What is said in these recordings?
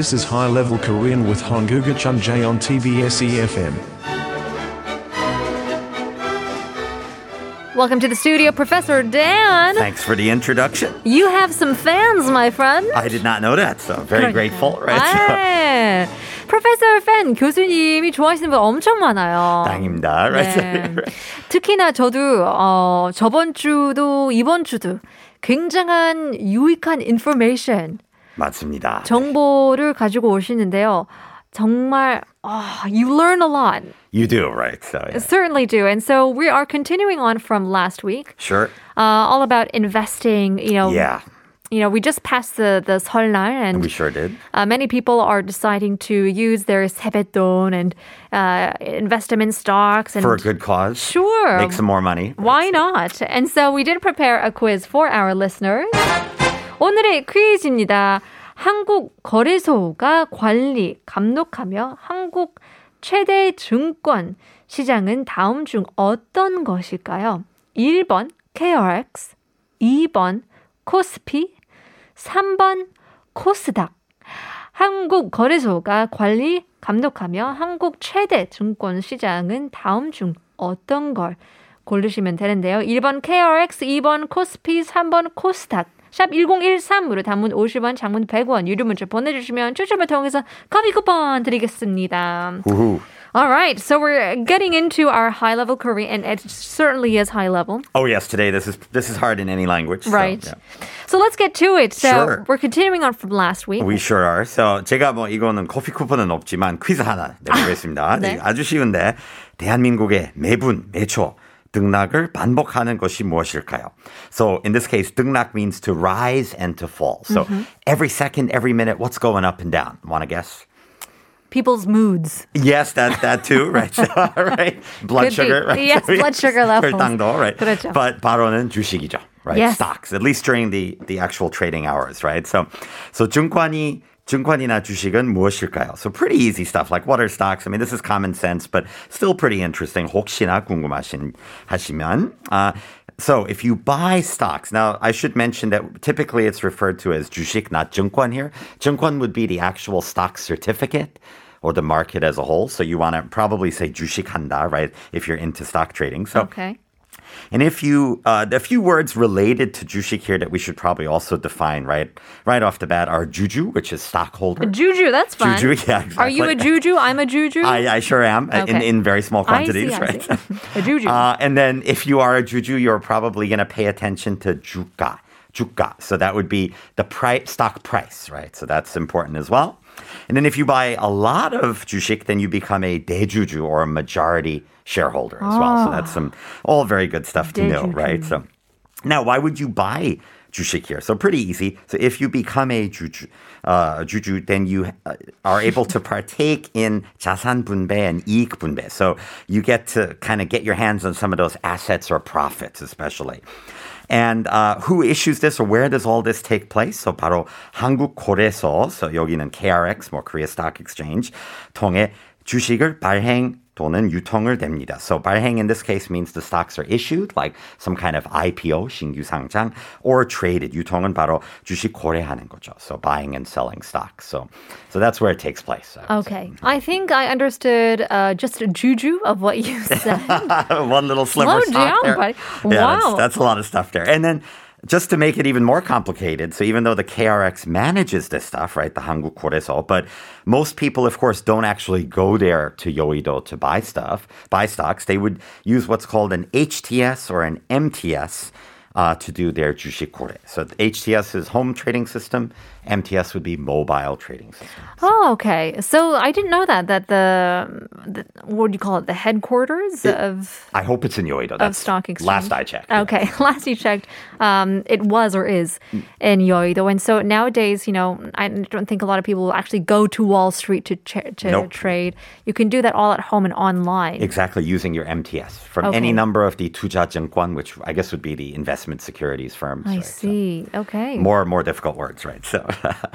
This is High Level Korean with Honguga Chunjae on TBS EFM. Welcome to the studio, Professor Dan. Thanks for the introduction. You have some fans, my friend. I did not know that, so very grateful, right? 네. Professor fan 교수님이 좋아하시는 분 엄청 많아요. 땅입니다, right? 네. 특히나 저도 어, 저번 주도 이번 주도 굉장한 유익한 information 맞습니다. 정보를 가지고 오시는데요. 정말 oh, you learn a lot. You do, right? So, yeah. Certainly do. And so we are continuing on from last week. Sure. Uh, all about investing, you know. Yeah, You know, we just passed the the 설날 and we sure did. uh, many people are deciding to use their 세뱃돈 and uh, invest them in stocks and For a good cause. Sure. Make some more money. Why not? And so we did prepare a quiz for our listeners. 오늘의 퀴즈입니다. 한국 거래소가 관리, 감독하며 한국 최대 증권 시장은 다음 중 어떤 것일까요? 1번 KRX, 2번 코스피, 3번 코스닥. 한국 거래소가 관리, 감독하며 한국 최대 증권 시장은 다음 중 어떤 걸 고르시면 되는데요. 1번 KRX, 2번 코스피, 3번 코스닥. 샵 1013으로 단문 50원, 장문 100원, 유료 문자 보내주시면 추첨을 통해서 커피 쿠폰 드리겠습니다. Woohoo. All right, so we're getting into our high level Korean, and it certainly is high level. Oh yes, today this is this is hard in any language. so, Right. yeah. So let's get to it. So Sure. we're continuing on from last week. We sure are. So 제가 뭐 이거는 커피 쿠폰은 없지만 퀴즈 하나 내보겠습니다. 네. 아주 쉬운데 대한민국의 매분 매초 등락을 반복하는 것이 무엇일까요? So in this case, 등락 means to rise and to fall. So Mm-hmm. every second, every minute, what's going up and down? Want to guess? People's moods. Yes, that that too, right? So, right. Blood Could be. sugar, right? Yes, blood sugar levels. 혈당도, right? 그렇죠. But 바로는 주식이죠, right? Yes. Stocks, at least during the the actual trading hours, right? So, so 증권이 증권이나 주식은 무엇일까요? So pretty easy stuff like what are stocks? I mean, this is common sense, but still pretty interesting. 혹시나 궁금하신 하시면. Uh, so if you buy stocks, now I should mention that typically it's referred to as 주식, not 증권 here. 증권 would be the actual stock certificate or the market as a whole. So you want to probably say 주식한다, right? If you're into stock trading. So Okay. and if you, uh, a few words related to jushik here that we should probably also define right, right off the bat are juju, which is stockholder. Juju, that's fun. Juju, yeah, Are you a juju? I'm a juju. I, I sure am uh, in, in very small quantities, see, right? a juju. Uh, and then if you are a juju, you're probably going to pay attention to juka. Juka. So that would be the price, stock price, right? So that's important as well. And then if you buy a lot of jushik, then you become a dejuju or a majority shareholder as well. So that's some all very good stuff to know, Dejuju. right? So now, why would you buy jushik here? So pretty easy. So if you become a juju, uh, juju, then you uh, are able to partake in 자산 분배 and 이익 분배. So you get to kind of get your hands on some of those assets or profits, especially. And uh, who issues this or where does all this take place? So 바로 한국 거래소, so 여기는 KRX, 뭐 Korea Stock Exchange, 통해 주식을 발행 또는 유통을 됩니다. So 발행 in this case means the stocks are issued, like some kind of IPO, 신규 상장, or traded. 유통은 바로 주식 거래하는 거죠. So buying and selling stocks. So, so that's where it takes place. I would say. okay. I think I understood uh, just a juju of what you said. One little sliver Slow stock down, there. buddy. Yeah, Wow. that's, that's a lot of stuff there. And then just to make it even more complicated, so even though the KRX manages this stuff, right, the Hanguk Koreso, but most people, of course, don't actually go there to Yoido to buy stuff, buy stocks. They would use what's called an HTS or an MTS uh, to do their Jushikore. So HTS is home trading system. MTS would be mobile trading system. Oh, okay. So I didn't know that. That the, the what do you call it? The headquarters it, of. I hope it's in Yoido. That's of stock exchange. Last I checked. Okay, yeah. last you checked, um, it was or is in Yoido, and so nowadays, you know, I don't think a lot of people will actually go to Wall Street to ch- to nope. trade. You can do that all at home and online. Exactly, using your MTS from okay. any number of the tujia Jiangguan, which I guess would be the investment securities firms. I right? So see. Okay. more more difficult words, right? So,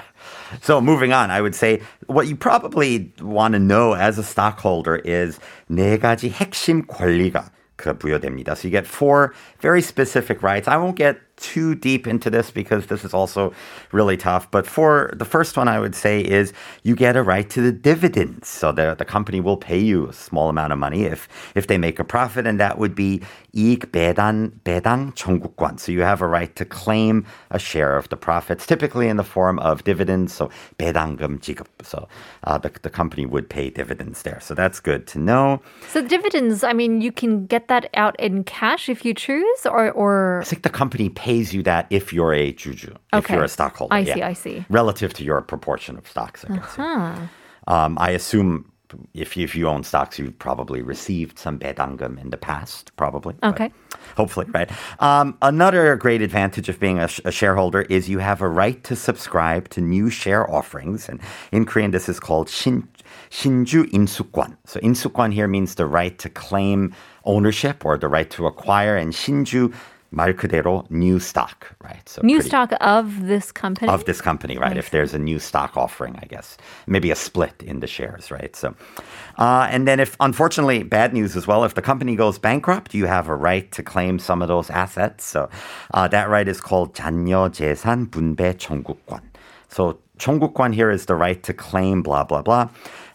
so moving on, I would say what you probably want to know as a stockholder is 네 가지 핵심 권리가 그 부여됩니다. So you get four very specific rights. I won't get too deep into this because this is also really tough. But for the first one, I would say is you get a right to the dividends. So the, the company will pay you a small amount of money if, if they make a profit, and that would be 이익 배당, 배당 청구권. So you have a right to claim a share of the profits, typically in the form of dividends. So 배당금 지급. So uh, the, the company would pay dividends there. So that's good to know. So dividends, I mean, you can get that out in cash if you choose, or or I think the company pays pays you that if you're a juju, okay. if you're a stockholder. I yeah. see, I see. Relative to your proportion of stocks, I guess. Uh-huh. Um, I assume if you, if you own stocks, you've probably received some bedangum in the past, probably. Okay. Hopefully, right. Um, another great advantage of being a, sh- a, shareholder is you have a right to subscribe to new share offerings, and in Korean, this is called shin shinju insukwan. So insukwan here means the right to claim ownership or the right to acquire, and shinju 말 그대로 new stock, right? So New pretty- stock of this company. of this company, right? If there's a new stock offering, I guess maybe a split in the shares, right? So, uh, and then if unfortunately bad news as well, if the company goes bankrupt, you have a right to claim some of those assets. So uh, that right is called 잔여 재산 분배 청구권. So 청구권 here is the right to claim blah blah blah.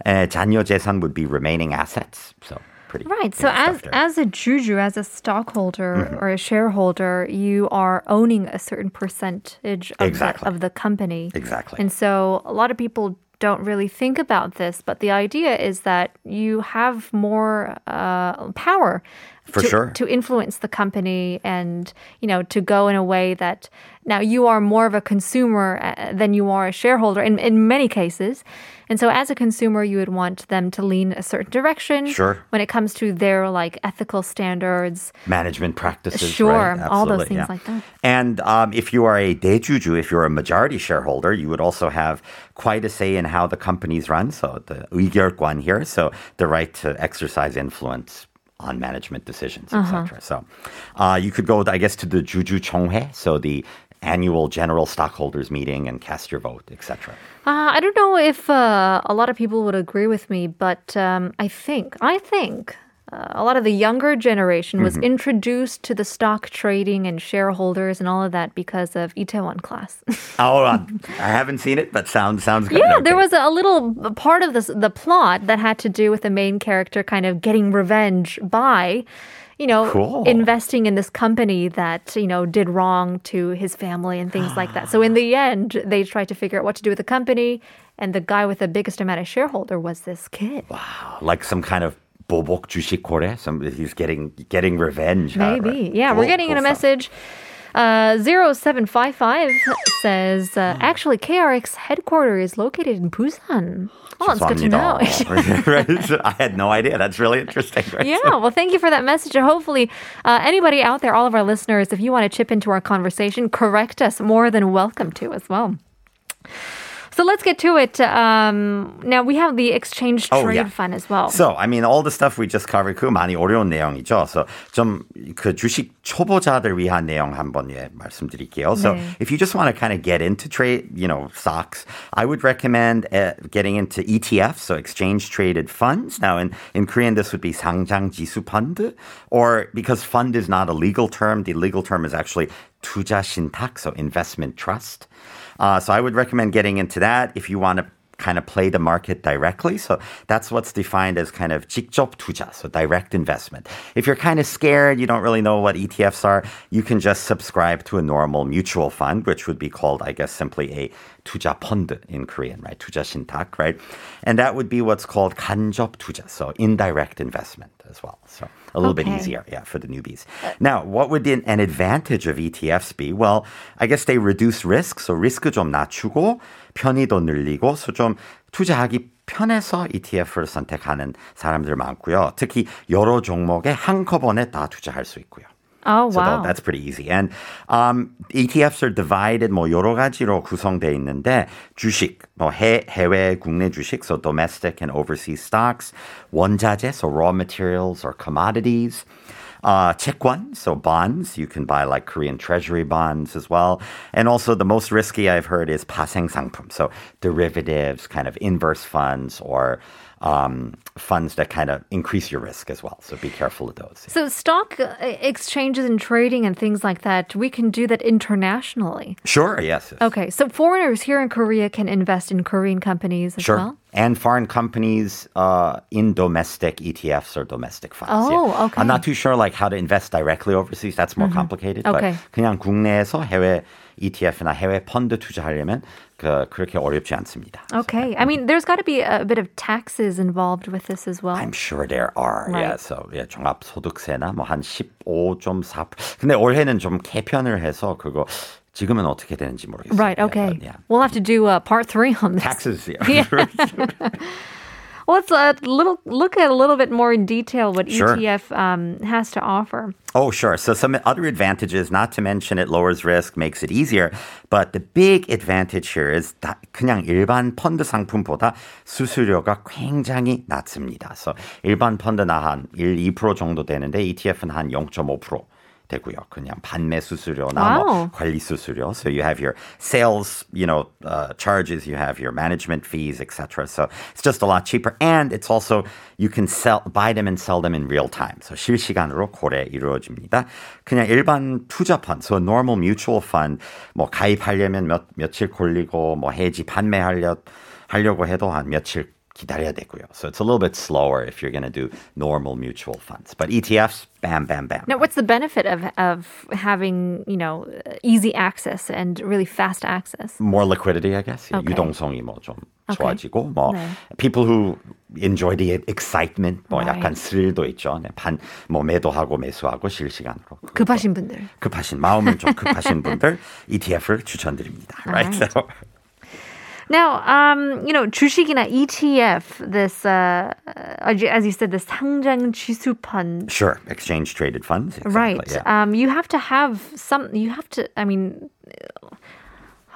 Uh, 잔여 재산 would be remaining assets. So pretty Right. So as. Mm-hmm. as a juju, as a stockholder or a shareholder, you are owning a certain percentage of, Exactly. the, of the company. Exactly. And so a lot of people don't really think about this, but the idea is that you have more uh, power For to, sure. to influence the company and you know to go in a way that now you are more of a consumer uh, than you are a shareholder in, in many cases and so as a consumer you would want them to lean a certain direction Sure. when it comes to their like ethical standards management practices. Sure, right? all those Absolutely, things yeah. like that. And um, if you are a 대주주, if you're a majority shareholder, you would also have quite a say in how the companies run. So the 의결권 here, so the right to exercise influence on management decisions, uh-huh. etc. So uh, you could go, I guess, to the Juju Chonghe, so the annual general stockholders meeting and cast your vote, etc. Uh, I don't know if uh, a lot of people would agree with me, but um, I think I think uh, a lot of the younger generation was Mm-hmm. introduced to the stock trading and shareholders and all of that because of Itaewon class. Oh, uh, I haven't seen it, but sounds sounds good. yeah, Okay. there was a little part of this the plot that had to do with the main character kind of getting revenge by. You know, Cool. investing in this company that, you know, did wrong to his family and things like that. So in the end, they tried to figure out what to do with the company. And the guy with the biggest amount of shareholder was this kid. Wow. Like some kind of 보복 주식 거래. Some he's getting getting revenge. huh? Maybe. Right. Yeah, we're Cool, getting in a cool stuff. message. Uh, 0755 says, uh, actually, KRX headquarters is located in Busan. Oh, it's good to know. 죄송합니다. right? So I had no idea. That's really interesting. Right? Yeah, well, thank you for that message. And hopefully, uh, anybody out there, all of our listeners, if you want to chip into our conversation, correct us, more than welcome to as well. So let's get to it. Um, now, we have the exchange Oh, trade yeah. fund as well. So, I mean, all the stuff we just covered, 그 많이 어려운 내용이죠. So, 좀 그 주식 초보자들 위한 내용 한번 예, 말씀드릴게요. So, 네. if you just want to kind of get into trade, you know, stocks, I would recommend uh, getting into ETFs, so exchange traded funds. Now, in, in Korean, this would be 상장 지수 fund, or because fund is not a legal term, the legal term is actually 투자 신탁, so investment trust. Uh, so I would recommend getting into that if you want to kind of play the market directly. So that's what's defined as kind of 직접 투자, so direct investment. If you're kind of scared, you don't really know what ETFs are, you can just subscribe to a normal mutual fund, which would be called, I guess, simply a 투자 펀드 in Korean, right? 투자 신탁, right? And that would be what's called 간접 투자, so indirect investment as well. So a little bit Okay. easier, yeah, for the newbies. Now, what would an an advantage of ETFs be? Well, I guess they reduce risk, so 리스크 좀 낮추고 편의도 늘리고, so 좀 투자하기 편해서 ETF를 선택하는 사람들 많고요. 특히 여러 종목에 한꺼번에 다 투자할 수 있고요. oh, So wow. tha- that's pretty easy. And um, ETFs are divided 뭐 여러 가지로 구성되어 있는데 주식, 뭐 해, 해외, 국내 주식, so domestic and overseas stocks, 원자재, so raw materials or commodities. uh, chekwon, so bonds. You can buy like Korean treasury bonds as well. And also the most risky I've heard is paseng sangpum, so derivatives, kind of inverse funds or um, funds that kind of increase your risk as well. So be careful of those. So stock uh, exchanges and trading and things like that, we can do that internationally. Sure, yes. yes. Okay, so foreigners here in Korea can invest in Korean companies as Sure. well. And foreign companies uh, in domestic ETFs or domestic funds. Oh, yeah. okay. I'm not too sure like how to invest directly overseas. That's more complicated. Okay. But 그냥 국내에서 해외 ETF나 해외 펀드 투자하려면 그, 그렇게 어렵지 않습니다. Okay, I mean, there's got to be a bit of taxes involved with this as well. I'm sure there are. Right. Yeah, so yeah, 종합 소득세나 뭐 한 15.4. 근데 올해는 좀 개편을 해서 그거 지금은 어떻게 되는지 모르겠어요. Right. Yeah, Okay. yeah. We'll have to do uh, part three on this. Taxes, yeah. Well, let's uh, little look at a little bit more in detail what Sure. ETF um, has to offer. Oh, sure. So some other advantages, not to mention it lowers risk, makes it easier. But the big advantage here is 다 그냥 일반 펀드 상품보다 수수료가 굉장히 낮습니다. So 일반 펀드나 한 1, 2% 정도 되는데 ETF는 한 0.5% 되고요. 그냥 판매 수수료나 뭐. 관리 수수료. So you have your sales, you know, uh, charges, you have your management fees, etc. So it's just a lot cheaper, and it's also you can sell, buy them and sell them in real time. So 실시간으로 거래 이루어집니다. 그냥 일반 투자 펀드, so normal mutual fund, 뭐 가입하려면 몇 며칠 걸리고 뭐 해지 판매하려 하려고 해도 한 며칠 기다려야 되고요. So it's a little bit slower if you're going to do normal mutual funds. But ETFs, bam, bam, bam. Now, what's the benefit of of having you know easy access and really fast access? more liquidity, I guess. Okay. 유동성이 뭐 좀 Okay. 좋아지고 뭐 네. people who enjoy the excitement, 뭐 Right. 약간 스릴도 있죠. 네, 반뭐 매도하고 매수하고 실시간으로. 급하신 분들. 급하신 마음은 좀 급하신 분들 ETF를 추천드립니다. Right? Alright. So, Now, um, you know, 주식이나 ETF, this, uh, uh, as you said, the 상장 지수 fund, sure, exchange traded funds. Exactly, right? Yeah. Um, you have to have some. You have to. I mean,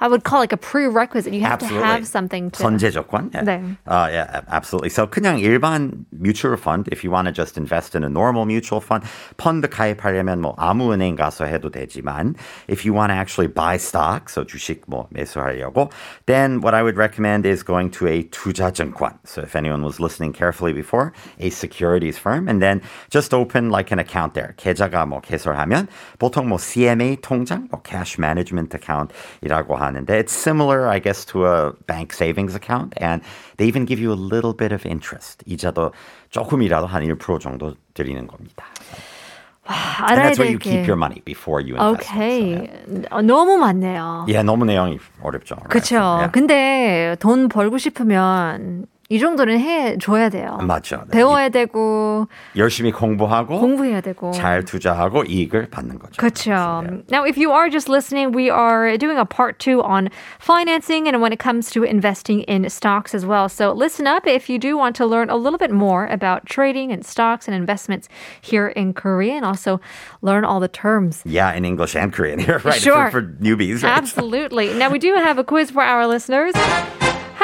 I would call like a prerequisite. You have Absolutely. to have something to. 선제 조건. Yeah. 네. Uh, yeah, absolutely. So 그냥 일반 mutual fund, if you want to just invest in a normal mutual fund, 펀드 가입하려면 뭐 아무 은행 가서 해도 되지만, if you want to actually buy stock, so 주식 뭐 매수하려고, then what I would recommend is going to a 투자증권. So if anyone was listening carefully before, a securities firm, and then just open like an account there. 계좌가 뭐 개설하면 보통 뭐 CMA 통장, 뭐 cash management account이라고 하는 데 it's similar, I guess, to a bank savings account, and they even give you a little bit of interest. 이자도 조금이라도 한 1% 정도 드리는 겁니다. And 알아야 that's where you 될 keep 게. your money before you invest. it. So, Okay. yeah. 어, 너무 많네요. Yeah, 너무 내용이 어렵죠. right? 그렇죠. Yeah. 근데 돈 벌고 싶으면 이 정도는 해 줘야 돼요. 맞죠. 네. 배워야 되고 열심히 공부하고 공부해야 되고. 잘 투자하고 이익을 받는 거죠. 그렇죠. Yeah. Now, if you are just listening, we are doing a part two on financing and when it comes to investing in stocks as well. So listen up if you do want to learn a little bit more about trading and stocks and investments here in Korea and also learn all the terms. Yeah, in English and Korean here, right? Sure. For, for newbies, right? Absolutely. Now, we do have a quiz for our listeners.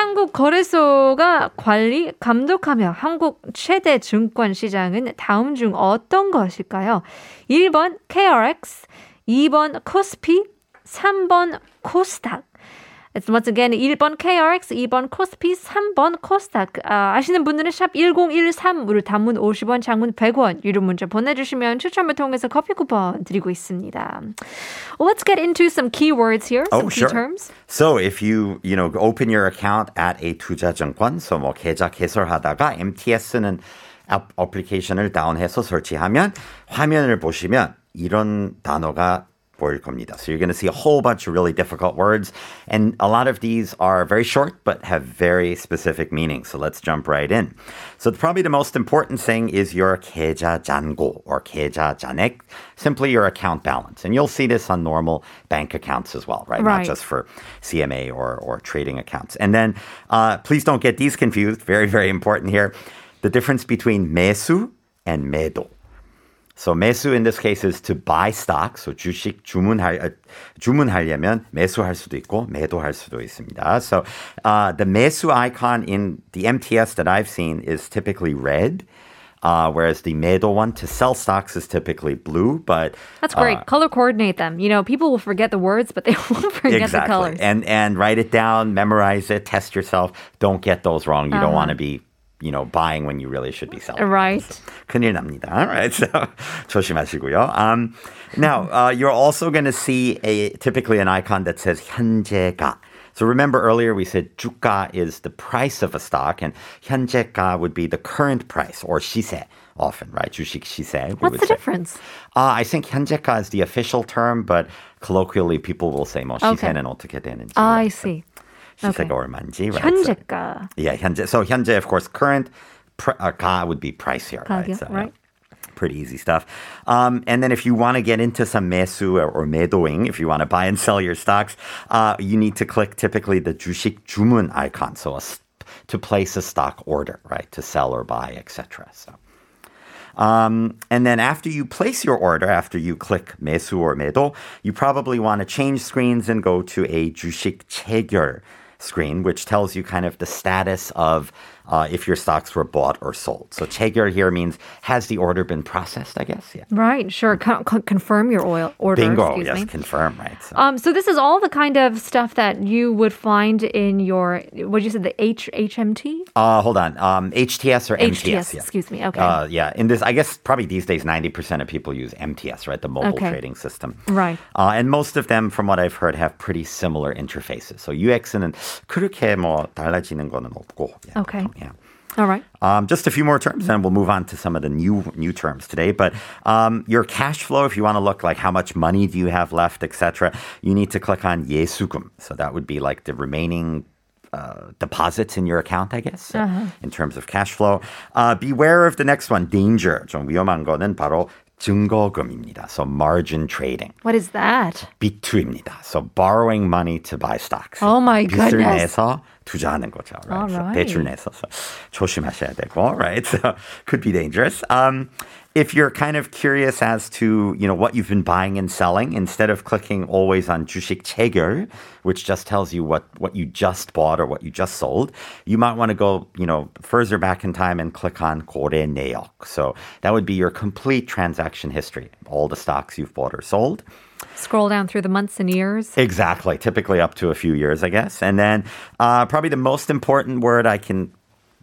한국 거래소가 관리, 감독하며 한국 최대 증권 시장은 다음 중 어떤 것일까요? 1번 KRX, 2번 코스피, 3번 코스닥. It's once again 1번 KRX, 2번 코스피, 3번 코스닥. 아, 아시는 분들은 샵 1013으로 단문 50원, 장문 100원 유료 문자 보내주시면 추첨을 통해서 커피 쿠폰 드리고 있습니다. Well, let's get into some keywords here, some Oh, key sure. terms. So if you, you know, open your account at a 투자증권, so 뭐 계좌 개설하다가 MTS는 앱 어플리케이션을 다운해서 설치하면 화면을 보시면 이런 단어가 보일 겁니다. So you're going to see a whole bunch of really difficult words, and a lot of these are very short but have very specific meanings. So let's jump right in. So probably the most important thing is your 계좌 잔고 or 계좌 잔액, simply your account balance, and you'll see this on normal bank accounts as well, right? Right. Not just for CMA or or trading accounts. And then uh, please don't get these confused. Very very important here. The difference between 매수 and 매도. So 매수 in this case is to buy stock. So 주식 주문할 어, 주문하려면 매수할 수도 있고 매도할 수도 있습니다. So uh, the 매수 icon in the MTS that I've seen is typically red. Uh, whereas the 매도 one to sell stocks is typically blue, but That's great. uh, Color coordinate them. You know, people will forget the words, but they won't forget the exactly. colors. And and write it down, memorize it, test yourself. Don't get those wrong. You don't Uh-huh. want to be you know, buying when you really should be selling. Right. 큰일 납니다. All right. So 조심하시고요. Um, now, uh, you're also going to see a typically an icon that says 현재가. So remember earlier we said 주가 is the price of a stock and 현재가 would be the current price or 시세 often, right? 주식 시세. we What's would the say. difference? Uh, I think 현재가 is the official term, but colloquially people will say 뭐 Okay. 시세는 어떻게 되는지. I see. 시세가 Okay. 얼마인지. Right? So- 현재가. yeah, 현재. So 현재, of course, current pr- uh, 가 would be price here, right? 가격, So, yeah, right. Pretty easy stuff. Um, and then if you want to get into some 매수 or, or 매도ing, if you want to buy and sell your stocks, uh, you need to click typically the 주식 주문 icon, so a s to place a stock order, right, to sell or buy, etc. So. Um, and then after you place your order, after you click 매수 or 매도, you probably want to change screens and go to a 주식 체결 screen, which tells you kind of the status of uh, if your stocks were bought or sold. So 체결 here means has the order been processed? I guess. Yeah. Right, sure. Con- con- confirm your oil order. Bingo. excuse Yes. me. Confirm. Right. So. Um, so this is all the kind of stuff that you would find in your what you said the H HMT Uh, hold on. Um, HTS or MTS? HTS. yeah. Excuse me. Okay. Uh, yeah. In this, I guess probably these days, 90% of people use MTS, right? The mobile Okay. trading system. Right. Uh, and most of them, from what I've heard, have pretty similar interfaces. So UX는 그렇게 뭐 달라지는 거는 없고. Yeah. Okay. Yeah. all right. Um, just a few more terms, and we'll move on to some of the new new terms today. But um, your cash flow, if you want to look like how much money do you have left, etc., you need to click on 예수금. So that would be like the remaining uh, deposits in your account, I guess, uh, in terms of cash flow. Uh, beware of the next one, danger. 좀 위험한 거는 바로 증거금입니다. So margin trading. What is that? B2입니다. So borrowing money to buy stocks. Oh my 빚을 goodness. 내서 투자하는 거죠. Right? So Alright. 대출 내서 so 조심하셔야 되고, right? So could be dangerous. Um, if you're kind of curious as to you know what you've been buying and selling, instead of clicking always on 주식 체결, which just tells you what what you just bought or what you just sold, you might want to go you know further back in time and click on 거래 내역. So that would be your complete transaction history, all the stocks you've bought or sold. Scroll down through the months and years. Exactly. Typically up to a few years, I guess. And then uh, probably the most important word I can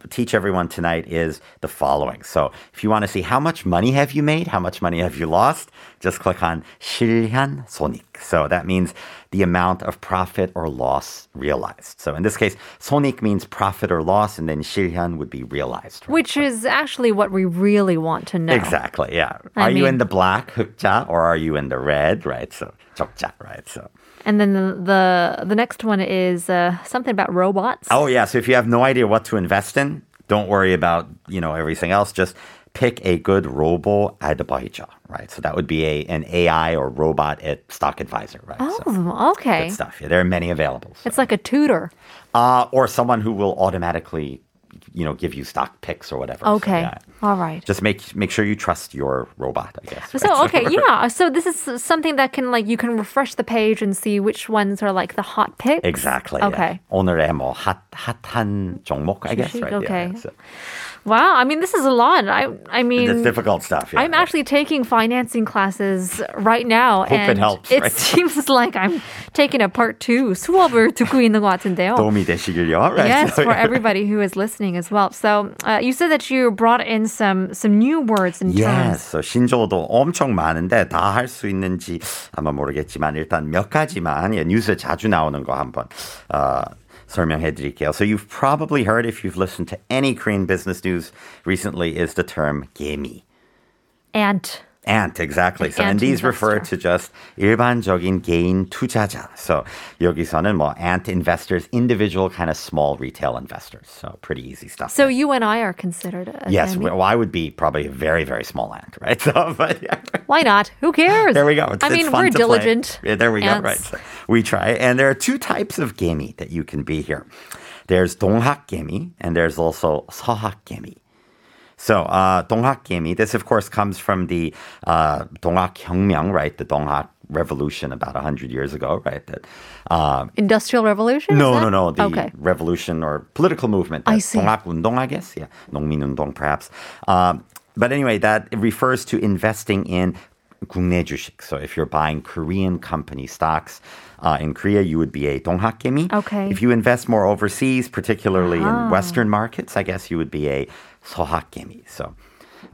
teach everyone tonight is the following. So if you want to see how much money have you made, how much money have you lost, just click on 실현 손익. So that means the amount of profit or loss realized. So in this case, 손익 means profit or loss, and then 실현 would be realized. right? Which is actually what we really want to know. Exactly. Yeah. I are you mean- in the black 흑자 or are you in the red? Right. So 적자. Right. So. and then the the, the next one is uh, something about robots. Oh yeah, so if you have no idea what to invest in, don't worry about, you know, everything else. Just pick a good robo advisor, right? So that would be a an AI or robot at stock advisor, right? So Oh, okay. good stuff. Yeah, there are many available. So. It's like a tutor. Uh, or someone who will automatically, you know, give you stock picks or whatever. So, Okay. yeah. All right. Just make make sure you trust your robot, I guess. So right? okay, yeah. So this is something that can like you can refresh the page and see which ones are like the hot picks. Exactly. yeah. Okay. 오늘의 뭐 핫, 핫한 종목, I guess, 주식, right? okay. Yeah, so Wow. I mean, this is a lot. I I mean, it's difficult stuff. yeah. I'm actually taking financing classes right now, Hope it and helps, it right? seems like I'm taking a part two 수업을 듣고 있는 것 같은데요. 도움이 되시길요. Right? Yes, So, for yeah. everybody who is listening as well. So uh, you said that you brought in some some new words and terms. Yes, so 신조어도 엄청 많은데 다 할 수 있는지 아마 모르겠지만 일단 몇 가지만 예, 뉴스에 자주 나오는 거 한번 어, 설명해 드릴게요. So you've probably heard if you've listened to any Korean business news recently is the term 개미. Ant. Ant, exactly. So, Ant and these refer investor. to just 일반적인 개인 투자자. So, 여기서는 뭐 ant investors, individual kind of small retail investors. So, pretty easy stuff. So you and I are considered a yes, family. well, I would be probably a very, very small ant, right? So, but yeah. Why not? Who cares? There we go. It's, I it's mean, fun we're to play. diligent. Yeah, there we go. ants. Right. So we try. And there are two types of gemi that you can be here. There's 동학 gemi and there's also 서학 gemi. So uh, 동학 gemi, this of course comes from the uh, 동학 혁명, right? The 동학 revolution about 100 years ago, right? That uh, Industrial Revolution? is no, that- no, no. The okay. revolution or political movement. I that see. 동학운동, I guess. Yeah, 농민운동, perhaps. Um, but anyway, that refers to investing in 국내 주식. So if you're buying Korean company stocks uh, in Korea, you would be a 동학개미. Okay. If you invest more overseas, particularly in ah. Western markets, I guess you would be a 서학개미. So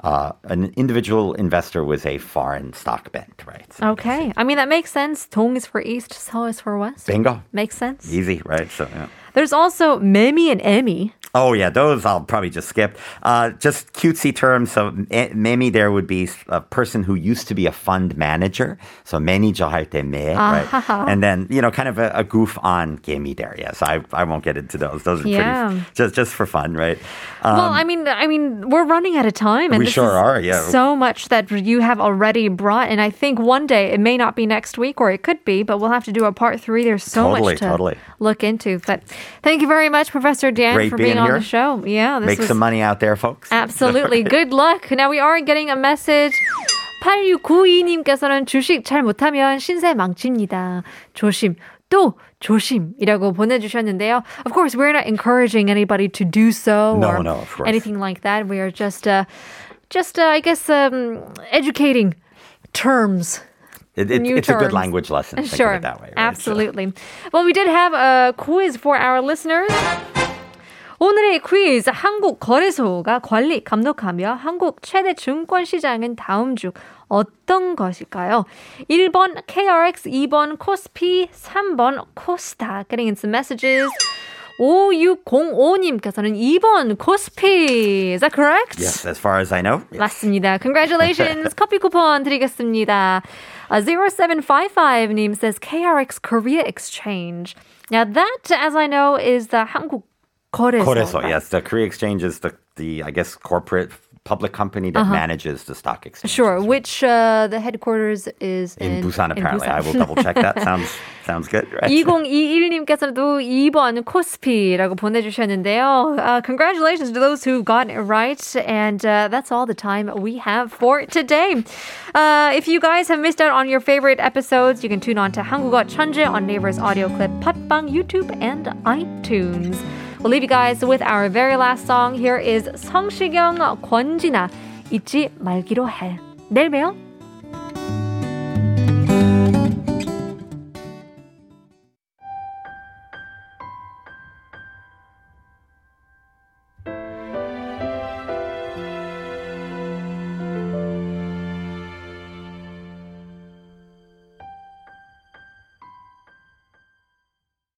uh, an individual investor was a foreign stock bent, right? So okay. I mean, that makes sense. Dong is for east, So is for west. Bingo. Makes sense. Easy, right? So, yeah. There's also Memi and Emmy. Oh yeah, those I'll probably just skip. Uh, just cutesy terms. So eh, maybe there would be a person who used to be a fund manager. So manager 할 때 매, right? And then you know, kind of a, a goof on 개미 there. Yes, I I won't get into those. Those are Yeah. pretty just just for fun, right? Um, well, I mean, I mean, we're running out of time, and We this sure is are, yeah. So much that you have already brought, and I think one day it may not be next week, or it could be, but we'll have to do a part three. There's so Totally, much to totally. look into. But thank you very much, Professor Dan, Great for being being on here. the show. Yeah, this make was some money out there, folks. absolutely good luck. Now we are getting a message. 8692님께서는 주식 잘 못하면 신세 망칩니다. 조심. 또 조심이라고 보내주셨는데요. Of course, we're not encouraging anybody to do so No, or no, of course. anything like that. We are just, uh, just uh, I guess, um, educating terms. It- it- new it's a good terms. language lesson. Think Sure, of it that way. right? So- absolutely. Well, we did have a quiz for our listeners. 오늘의 퀴즈 한국 거래소가 관리 감독하며 한국 최대 증권 시장은 다음 중 어떤 것일까요? 1번 KRX, 2번 코스피, 3번 코스닥. Getting in some messages. 5605님께서는 2번 코스피. Is that correct? Yes, as far as I know. yes. 맞습니다. Congratulations. 커피 쿠폰 드리겠습니다. Uh, 0755님 says KRX Korea Exchange. Now that, as I know, is the 한국 거래소. Yes, the Korea Exchange is the the I guess corporate public company that uh-huh. manages the stock exchange. Sure, which uh, the headquarters is in, in Busan apparently. In Busan. I will double check that. sounds sounds good. Right? 2021님께서도 2번 코스피라고 보내 주셨는데요. Uh, congratulations to those who got it right and uh, that's all the time we have for today. Uh, if you guys have missed out on your favorite episodes, you can tune on to 한국어 천재 on Naver's audio clip 팟빵 YouTube and iTunes. We'll leave you guys with our very last song. Here is 성시경, 권진아, 잊지 말기로 해. 내일 봬요.